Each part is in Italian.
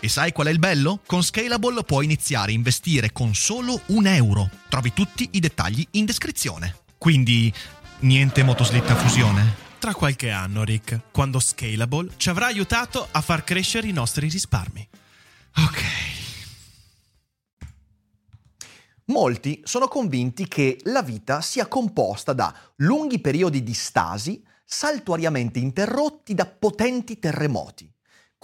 E sai qual è il bello? Con Scalable puoi iniziare a investire con solo un euro. Trovi tutti i dettagli in descrizione. Quindi, niente motoslitta fusione? Tra qualche anno, Rick, quando Scalable ci avrà aiutato a far crescere i nostri risparmi. Ok. Molti sono convinti che la vita sia composta da lunghi periodi di stasi saltuariamente interrotti da potenti terremoti.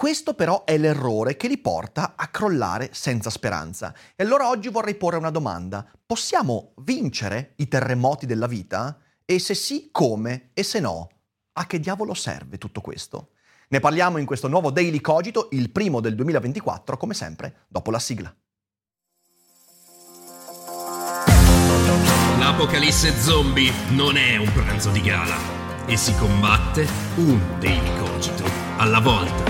Questo però è l'errore che li porta a crollare senza speranza. E allora oggi vorrei porre una domanda. Possiamo vincere i terremoti della vita? E se sì, come? E se no, a che diavolo serve tutto questo? Ne parliamo in questo nuovo Daily Cogito, il primo del 2024, come sempre, dopo la sigla. L'apocalisse zombie non è un pranzo di gala e si combatte un Daily Cogito alla volta.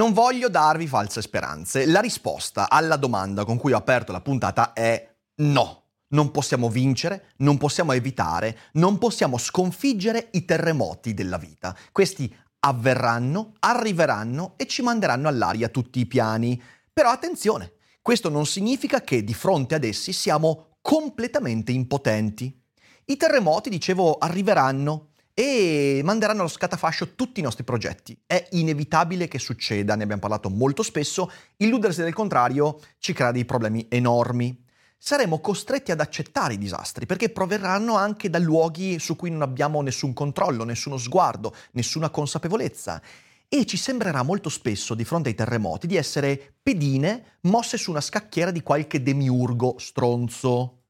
Non voglio darvi false speranze. La risposta alla domanda con cui ho aperto la puntata è no. Non possiamo vincere, non possiamo evitare, non possiamo sconfiggere i terremoti della vita. Questi avverranno, arriveranno e ci manderanno all'aria tutti i piani. Però attenzione, questo non significa che di fronte ad essi siamo completamente impotenti. I terremoti, dicevo, arriveranno, e manderanno allo scatafascio tutti i nostri progetti. È inevitabile che succeda, ne abbiamo parlato molto spesso, illudersi del contrario ci crea dei problemi enormi. Saremo costretti ad accettare i disastri perché proverranno anche da luoghi su cui non abbiamo nessun controllo, nessuno sguardo, nessuna consapevolezza. E ci sembrerà molto spesso, di fronte ai terremoti, di essere pedine mosse su una scacchiera di qualche demiurgo stronzo.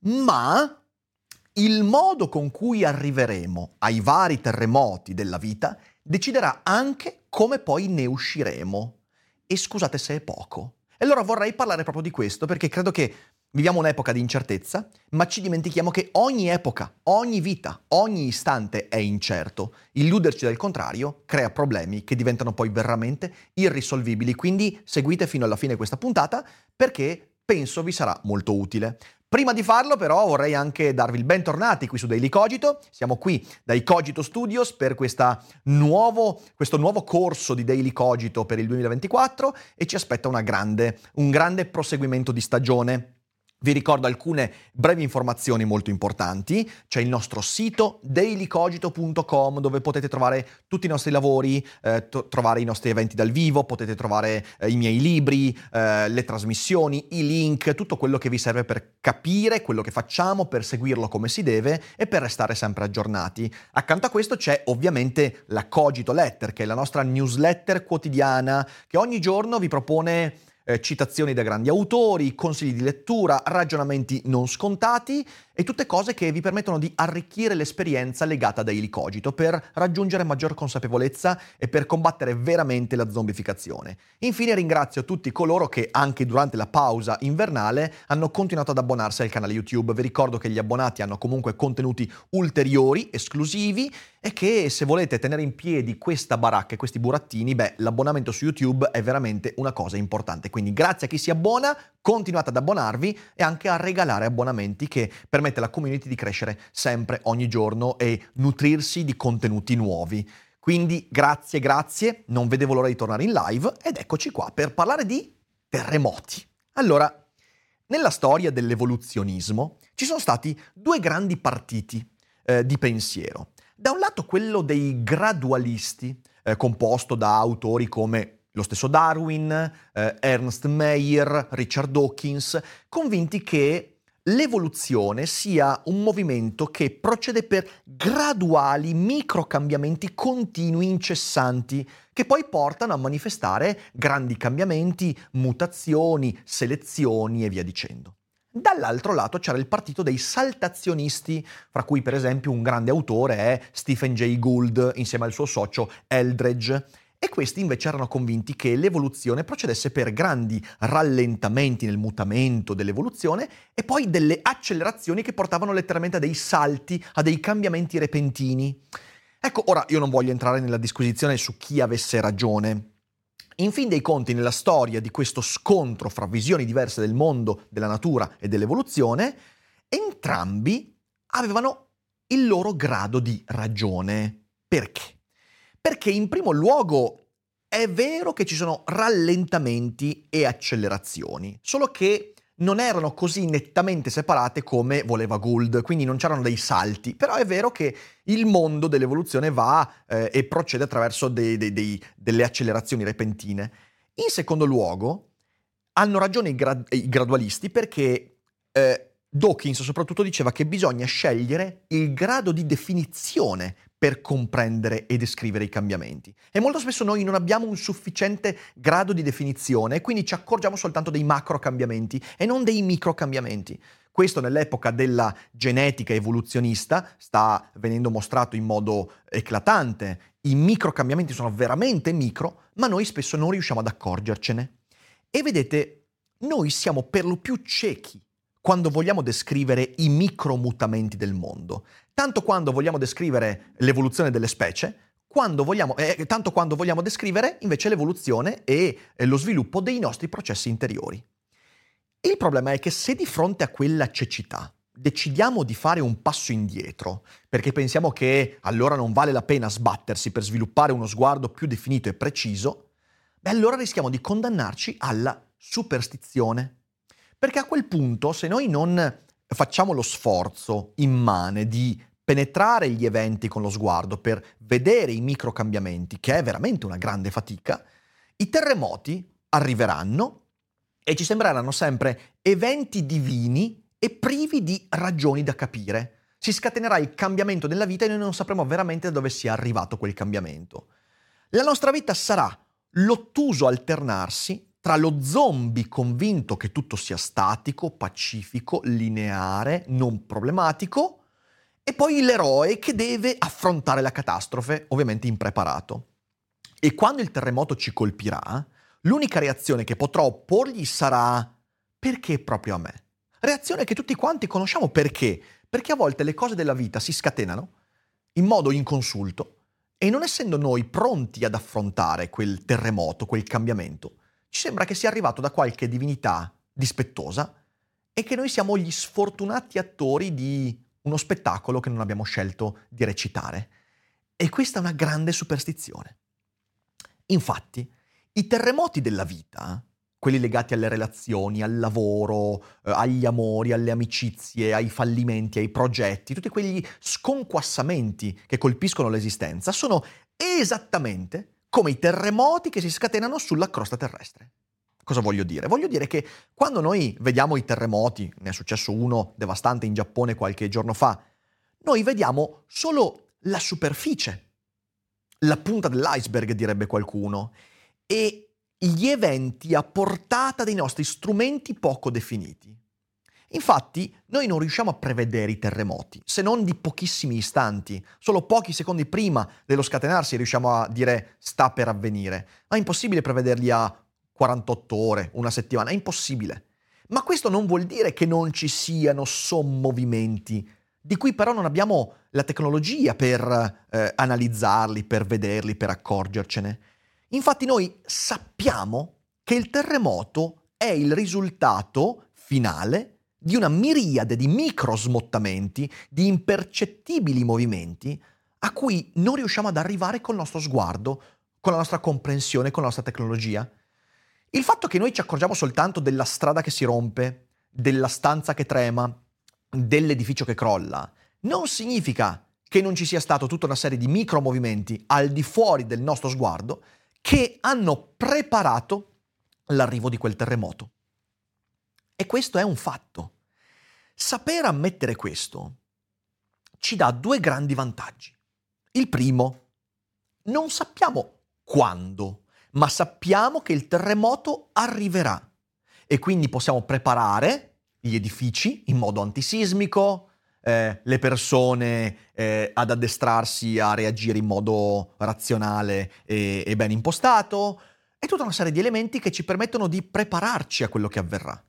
Ma il modo con cui arriveremo ai vari terremoti della vita deciderà anche come poi ne usciremo. E scusate se è poco. E allora vorrei parlare proprio di questo perché credo che viviamo un'epoca di incertezza, ma ci dimentichiamo che ogni epoca, ogni vita, ogni istante è incerto. Illuderci del contrario crea problemi che diventano poi veramente irrisolvibili. Quindi seguite fino alla fine questa puntata perché penso vi sarà molto utile. Prima di farlo però vorrei anche darvi il bentornati qui su Daily Cogito. Siamo qui dai Cogito Studios per nuovo, questo nuovo corso di Daily Cogito per il 2024 e ci aspetta grande, un grande proseguimento di stagione. Vi ricordo alcune brevi informazioni molto importanti. C'è il nostro sito dailycogito.com dove potete trovare tutti i nostri lavori, eh, to- trovare i nostri eventi dal vivo, potete trovare eh, i miei libri, eh, le trasmissioni, i link, tutto quello che vi serve per capire quello che facciamo, per seguirlo come si deve e per restare sempre aggiornati. Accanto a questo c'è ovviamente la Cogito Letter, che è la nostra newsletter quotidiana che ogni giorno vi propone eh, citazioni da grandi autori, consigli di lettura, ragionamenti non scontati e tutte cose che vi permettono di arricchire l'esperienza legata a Daily Cogito per raggiungere maggior consapevolezza e per combattere veramente la zombificazione. Infine ringrazio tutti coloro che anche durante la pausa invernale hanno continuato ad abbonarsi al canale YouTube. Vi ricordo che gli abbonati hanno comunque contenuti ulteriori, esclusivi e che se volete tenere in piedi questa baracca e questi burattini, beh, l'abbonamento su YouTube è veramente una cosa importante. Quindi grazie a chi si abbona, continuate ad abbonarvi e anche a regalare abbonamenti che permette alla community di crescere sempre, ogni giorno e nutrirsi di contenuti nuovi. Quindi grazie, grazie, non vedevo l'ora di tornare in live ed eccoci qua per parlare di terremoti. Allora, nella storia dell'evoluzionismo ci sono stati due grandi partiti eh, di pensiero. Da un lato quello dei gradualisti, eh, composto da autori come lo stesso Darwin, eh, Ernst Mayr, Richard Dawkins, convinti che l'evoluzione sia un movimento che procede per graduali microcambiamenti continui, incessanti, che poi portano a manifestare grandi cambiamenti, mutazioni, selezioni e via dicendo. Dall'altro lato c'era il partito dei saltazionisti, fra cui per esempio un grande autore è Stephen Jay Gould insieme al suo socio Eldredge. E questi invece erano convinti che l'evoluzione procedesse per grandi rallentamenti nel mutamento dell'evoluzione e poi delle accelerazioni che portavano letteralmente a dei salti, a dei cambiamenti repentini. Ecco, ora io non voglio entrare nella disquisizione su chi avesse ragione, in fin dei conti, nella storia di questo scontro fra visioni diverse del mondo, della natura e dell'evoluzione, entrambi avevano il loro grado di ragione. Perché? Perché in primo luogo è vero che ci sono rallentamenti e accelerazioni, solo che non erano così nettamente separate come voleva Gould, quindi non c'erano dei salti, però è vero che il mondo dell'evoluzione va eh, e procede attraverso dei, dei, dei, delle accelerazioni repentine. In secondo luogo, hanno ragione i, gra- i gradualisti perché eh, Dawkins soprattutto diceva che bisogna scegliere il grado di definizione per comprendere e descrivere i cambiamenti. E molto spesso noi non abbiamo un sufficiente grado di definizione quindi ci accorgiamo soltanto dei macro cambiamenti e non dei micro cambiamenti. Questo nell'epoca della genetica evoluzionista sta venendo mostrato in modo eclatante. I micro cambiamenti sono veramente micro, ma noi spesso non riusciamo ad accorgercene. E vedete, noi siamo per lo più ciechi quando vogliamo descrivere i micromutamenti del mondo, tanto quando vogliamo descrivere l'evoluzione delle specie, quando vogliamo, eh, tanto quando vogliamo descrivere invece l'evoluzione e eh, lo sviluppo dei nostri processi interiori. Il problema è che se di fronte a quella cecità decidiamo di fare un passo indietro, perché pensiamo che allora non vale la pena sbattersi per sviluppare uno sguardo più definito e preciso, beh allora rischiamo di condannarci alla superstizione, perché a quel punto, se noi non facciamo lo sforzo immane di penetrare gli eventi con lo sguardo per vedere i micro cambiamenti, che è veramente una grande fatica, i terremoti arriveranno e ci sembreranno sempre eventi divini e privi di ragioni da capire. Si scatenerà il cambiamento della vita e noi non sapremo veramente da dove sia arrivato quel cambiamento. La nostra vita sarà l'ottuso alternarsi tra lo zombie convinto che tutto sia statico, pacifico, lineare, non problematico, e poi l'eroe che deve affrontare la catastrofe, ovviamente impreparato. E quando il terremoto ci colpirà, l'unica reazione che potrò opporgli sarà perché proprio a me? Reazione che tutti quanti conosciamo perché? Perché a volte le cose della vita si scatenano in modo inconsulto e non essendo noi pronti ad affrontare quel terremoto, quel cambiamento, ci sembra che sia arrivato da qualche divinità dispettosa e che noi siamo gli sfortunati attori di uno spettacolo che non abbiamo scelto di recitare. E questa è una grande superstizione. Infatti, i terremoti della vita, quelli legati alle relazioni, al lavoro, eh, agli amori, alle amicizie, ai fallimenti, ai progetti, tutti quegli sconquassamenti che colpiscono l'esistenza, sono esattamente come i terremoti che si scatenano sulla crosta terrestre. Cosa voglio dire? Voglio dire che quando noi vediamo i terremoti, ne è successo uno devastante in Giappone qualche giorno fa, noi vediamo solo la superficie, la punta dell'iceberg direbbe qualcuno, e gli eventi a portata dei nostri strumenti poco definiti. Infatti, noi non riusciamo a prevedere i terremoti, se non di pochissimi istanti. Solo pochi secondi prima dello scatenarsi riusciamo a dire sta per avvenire. Ma è impossibile prevederli a 48 ore, una settimana, è impossibile. Ma questo non vuol dire che non ci siano sommovimenti, di cui però non abbiamo la tecnologia per eh, analizzarli, per vederli, per accorgercene. Infatti noi sappiamo che il terremoto è il risultato finale di una miriade di micro smottamenti, di impercettibili movimenti a cui non riusciamo ad arrivare col nostro sguardo, con la nostra comprensione, con la nostra tecnologia. Il fatto che noi ci accorgiamo soltanto della strada che si rompe, della stanza che trema, dell'edificio che crolla, non significa che non ci sia stata tutta una serie di micro movimenti al di fuori del nostro sguardo che hanno preparato l'arrivo di quel terremoto. E questo è un fatto. Saper ammettere questo ci dà due grandi vantaggi. Il primo, non sappiamo quando, ma sappiamo che il terremoto arriverà e quindi possiamo preparare gli edifici in modo antisismico, eh, le persone eh, ad addestrarsi a reagire in modo razionale e, e ben impostato, e tutta una serie di elementi che ci permettono di prepararci a quello che avverrà.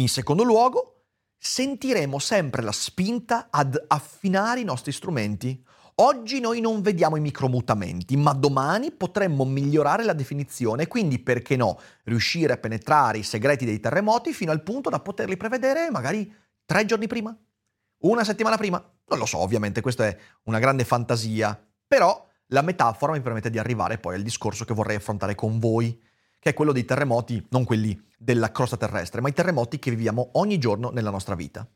In secondo luogo, sentiremo sempre la spinta ad affinare i nostri strumenti. Oggi noi non vediamo i micromutamenti, ma domani potremmo migliorare la definizione quindi, perché no, riuscire a penetrare i segreti dei terremoti fino al punto da poterli prevedere magari tre giorni prima, una settimana prima. Non lo so, ovviamente, questa è una grande fantasia, però la metafora mi permette di arrivare poi al discorso che vorrei affrontare con voi, che è quello dei terremoti, non quelli della crosta terrestre, ma i terremoti che viviamo ogni giorno nella nostra vita.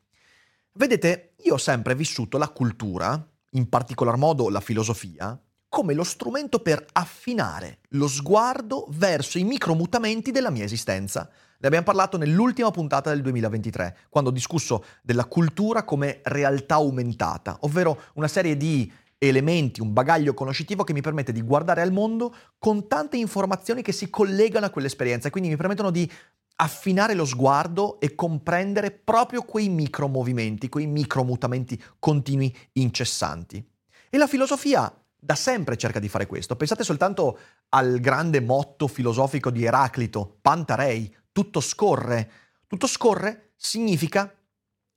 Vedete, io ho sempre vissuto la cultura, in particolar modo la filosofia, come lo strumento per affinare lo sguardo verso i micromutamenti della mia esistenza. Ne abbiamo parlato nell'ultima puntata del 2023, quando ho discusso della cultura come realtà aumentata, ovvero una serie di elementi, un bagaglio conoscitivo che mi permette di guardare al mondo con tante informazioni che si collegano a quell'esperienza quindi mi permettono di affinare lo sguardo e comprendere proprio quei micro movimenti, quei micro mutamenti continui incessanti. E la filosofia da sempre cerca di fare questo. Pensate soltanto al grande motto filosofico di Eraclito, Pantarei, tutto scorre. Tutto scorre significa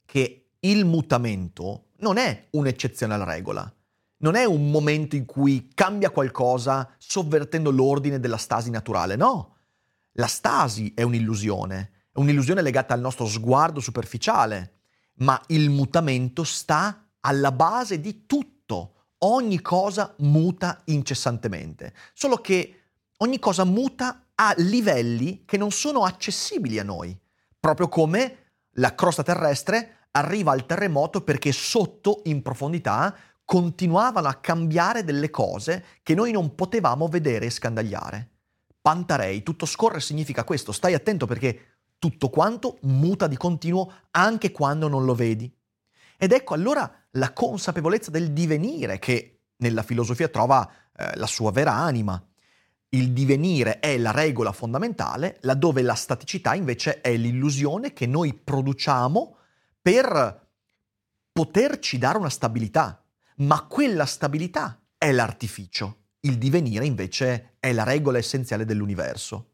che il mutamento non è un'eccezione alla regola, non è un momento in cui cambia qualcosa sovvertendo l'ordine della stasi naturale, no. La stasi è un'illusione, è un'illusione legata al nostro sguardo superficiale, ma il mutamento sta alla base di tutto. Ogni cosa muta incessantemente, solo che ogni cosa muta a livelli che non sono accessibili a noi, proprio come la crosta terrestre arriva al terremoto perché sotto, in profondità, continuavano a cambiare delle cose che noi non potevamo vedere e scandagliare. Pantarei, tutto scorre significa questo, stai attento perché tutto quanto muta di continuo anche quando non lo vedi. Ed ecco allora la consapevolezza del divenire che nella filosofia trova eh, la sua vera anima. Il divenire è la regola fondamentale, laddove la staticità invece è l'illusione che noi produciamo per poterci dare una stabilità, ma quella stabilità è l'artificio. Il divenire invece è la regola essenziale dell'universo.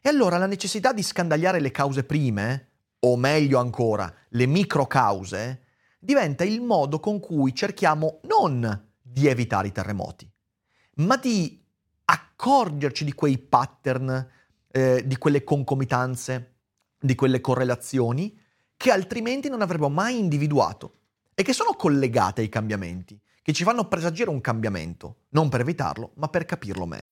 E allora la necessità di scandagliare le cause prime, o meglio ancora, le microcause, diventa il modo con cui cerchiamo non di evitare i terremoti, ma di accorgerci di quei pattern, eh, di quelle concomitanze, di quelle correlazioni che altrimenti non avremmo mai individuato e che sono collegate ai cambiamenti, che ci fanno presagire un cambiamento, non per evitarlo, ma per capirlo meglio.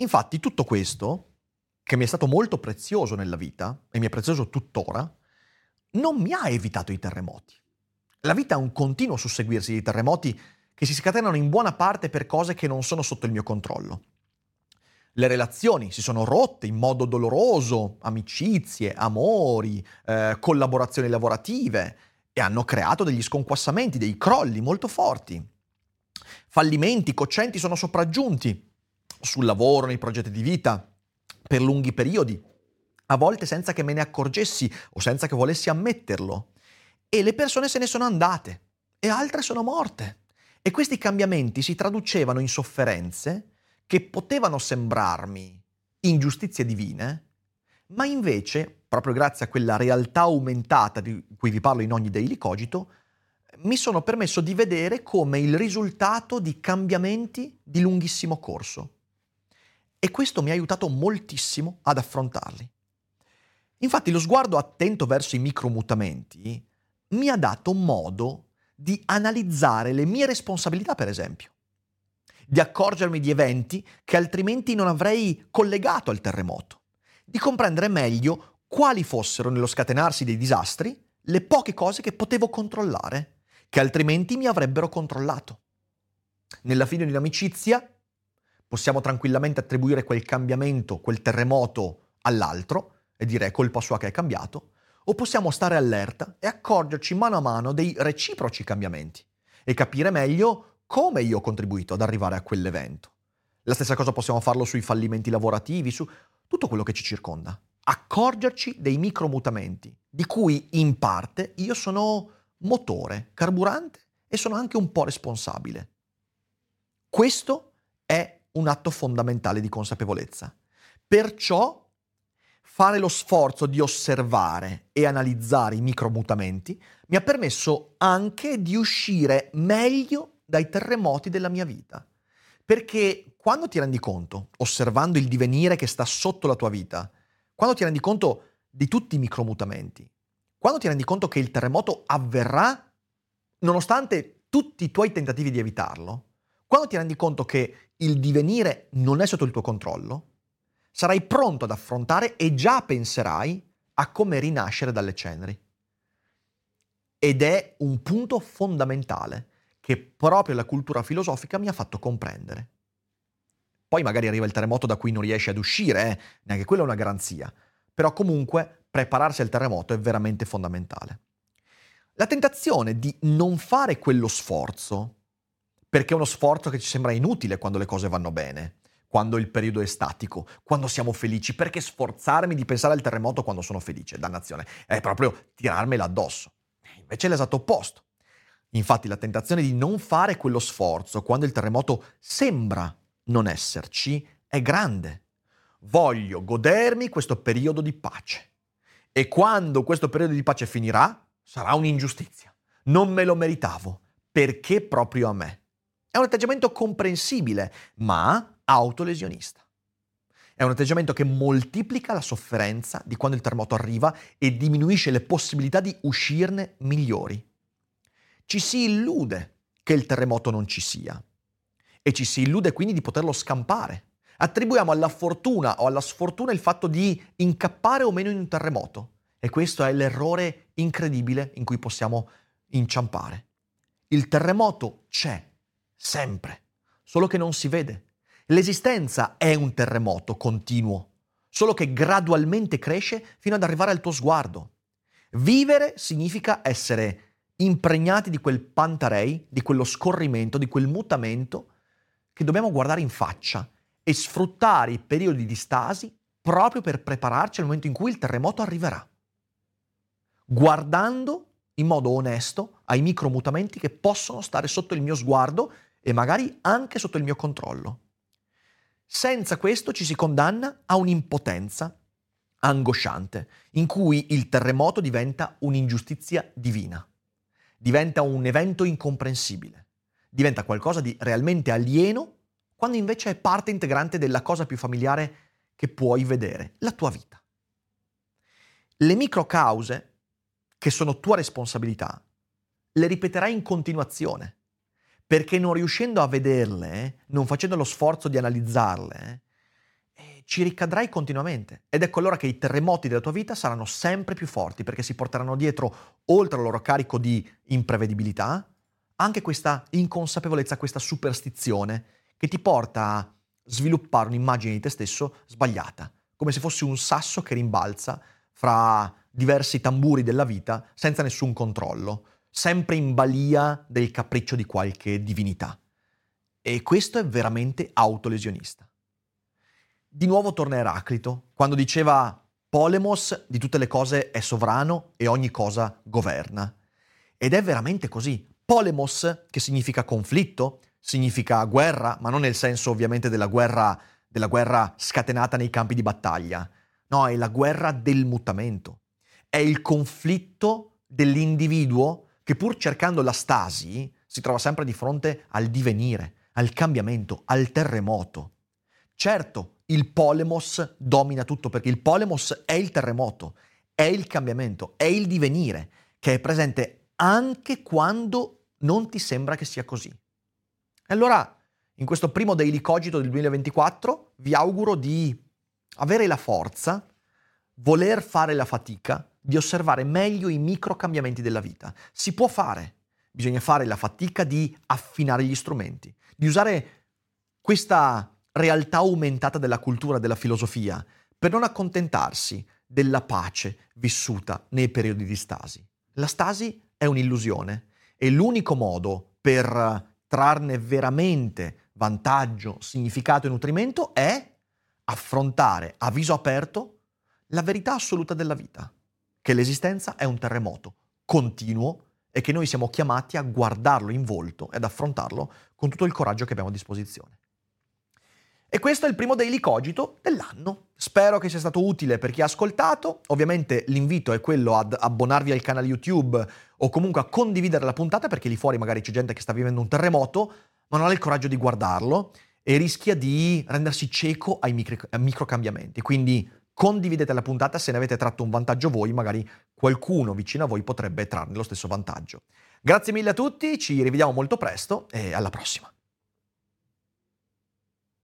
Infatti tutto questo, che mi è stato molto prezioso nella vita, e mi è prezioso tuttora, non mi ha evitato i terremoti. La vita è un continuo susseguirsi di terremoti che si scatenano in buona parte per cose che non sono sotto il mio controllo. Le relazioni si sono rotte in modo doloroso, amicizie, amori, eh, collaborazioni lavorative e hanno creato degli sconquassamenti, dei crolli molto forti. Fallimenti, coccenti sono sopraggiunti sul lavoro, nei progetti di vita, per lunghi periodi, a volte senza che me ne accorgessi o senza che volessi ammetterlo. E le persone se ne sono andate e altre sono morte. E questi cambiamenti si traducevano in sofferenze che potevano sembrarmi ingiustizie divine, ma invece, proprio grazie a quella realtà aumentata di cui vi parlo in ogni daily cogito, mi sono permesso di vedere come il risultato di cambiamenti di lunghissimo corso. E questo mi ha aiutato moltissimo ad affrontarli. Infatti lo sguardo attento verso i micromutamenti mi ha dato modo di analizzare le mie responsabilità, per esempio, di accorgermi di eventi che altrimenti non avrei collegato al terremoto, di comprendere meglio quali fossero nello scatenarsi dei disastri le poche cose che potevo controllare, che altrimenti mi avrebbero controllato. Nella fine di un'amicizia possiamo tranquillamente attribuire quel cambiamento, quel terremoto all'altro e dire è colpa sua che è cambiato, o possiamo stare allerta e accorgerci mano a mano dei reciproci cambiamenti e capire meglio come io ho contribuito ad arrivare a quell'evento. La stessa cosa possiamo farlo sui fallimenti lavorativi, su tutto quello che ci circonda. Accorgerci dei micromutamenti, di cui in parte io sono motore, carburante e sono anche un po' responsabile. Questo è un atto fondamentale di consapevolezza. Perciò fare lo sforzo di osservare e analizzare i micromutamenti mi ha permesso anche di uscire meglio dai terremoti della mia vita. Perché quando ti rendi conto, osservando il divenire che sta sotto la tua vita, quando ti rendi conto di tutti i micromutamenti, quando ti rendi conto che il terremoto avverrà nonostante tutti i tuoi tentativi di evitarlo, quando ti rendi conto che il divenire non è sotto il tuo controllo, sarai pronto ad affrontare e già penserai a come rinascere dalle ceneri. Ed è un punto fondamentale che proprio la cultura filosofica mi ha fatto comprendere. Poi magari arriva il terremoto da cui non riesci ad uscire, eh? neanche quella è una garanzia, però comunque prepararsi al terremoto è veramente fondamentale. La tentazione di non fare quello sforzo, perché è uno sforzo che ci sembra inutile quando le cose vanno bene, quando il periodo è statico, quando siamo felici, perché sforzarmi di pensare al terremoto quando sono felice, dannazione, è proprio tirarmela addosso. Invece è l'esatto opposto. Infatti la tentazione di non fare quello sforzo quando il terremoto sembra non esserci è grande. Voglio godermi questo periodo di pace. E quando questo periodo di pace finirà, sarà un'ingiustizia. Non me lo meritavo. Perché proprio a me? È un atteggiamento comprensibile, ma autolesionista. È un atteggiamento che moltiplica la sofferenza di quando il terremoto arriva e diminuisce le possibilità di uscirne migliori. Ci si illude che il terremoto non ci sia e ci si illude quindi di poterlo scampare. Attribuiamo alla fortuna o alla sfortuna il fatto di incappare o meno in un terremoto e questo è l'errore incredibile in cui possiamo inciampare. Il terremoto c'è, sempre, solo che non si vede L'esistenza è un terremoto continuo, solo che gradualmente cresce fino ad arrivare al tuo sguardo. Vivere significa essere impregnati di quel pantarei, di quello scorrimento, di quel mutamento che dobbiamo guardare in faccia e sfruttare i periodi di stasi proprio per prepararci al momento in cui il terremoto arriverà. Guardando in modo onesto ai micromutamenti che possono stare sotto il mio sguardo e magari anche sotto il mio controllo. Senza questo ci si condanna a un'impotenza angosciante, in cui il terremoto diventa un'ingiustizia divina, diventa un evento incomprensibile, diventa qualcosa di realmente alieno, quando invece è parte integrante della cosa più familiare che puoi vedere, la tua vita. Le microcause, che sono tua responsabilità, le ripeterai in continuazione perché non riuscendo a vederle, non facendo lo sforzo di analizzarle, eh, ci ricadrai continuamente. Ed ecco allora che i terremoti della tua vita saranno sempre più forti, perché si porteranno dietro, oltre al loro carico di imprevedibilità, anche questa inconsapevolezza, questa superstizione che ti porta a sviluppare un'immagine di te stesso sbagliata, come se fossi un sasso che rimbalza fra diversi tamburi della vita senza nessun controllo sempre in balia del capriccio di qualche divinità. E questo è veramente autolesionista. Di nuovo torna Eraclito, quando diceva Polemos di tutte le cose è sovrano e ogni cosa governa. Ed è veramente così. Polemos, che significa conflitto, significa guerra, ma non nel senso ovviamente della guerra, della guerra scatenata nei campi di battaglia. No, è la guerra del mutamento. È il conflitto dell'individuo che pur cercando la stasi si trova sempre di fronte al divenire, al cambiamento, al terremoto. Certo, il polemos domina tutto perché il polemos è il terremoto, è il cambiamento, è il divenire che è presente anche quando non ti sembra che sia così. E allora, in questo primo Daily Cogito del 2024, vi auguro di avere la forza, voler fare la fatica di osservare meglio i micro cambiamenti della vita. Si può fare, bisogna fare la fatica di affinare gli strumenti, di usare questa realtà aumentata della cultura, della filosofia, per non accontentarsi della pace vissuta nei periodi di stasi. La stasi è un'illusione e l'unico modo per trarne veramente vantaggio, significato e nutrimento è affrontare a viso aperto la verità assoluta della vita, che l'esistenza è un terremoto continuo e che noi siamo chiamati a guardarlo in volto ed affrontarlo con tutto il coraggio che abbiamo a disposizione. E questo è il primo Daily Cogito dell'anno. Spero che sia stato utile per chi ha ascoltato. Ovviamente l'invito è quello ad abbonarvi al canale YouTube o comunque a condividere la puntata perché lì fuori magari c'è gente che sta vivendo un terremoto ma non ha il coraggio di guardarlo e rischia di rendersi cieco ai micro, ai micro cambiamenti. Quindi condividete la puntata se ne avete tratto un vantaggio voi, magari qualcuno vicino a voi potrebbe trarne lo stesso vantaggio. Grazie mille a tutti, ci rivediamo molto presto e alla prossima.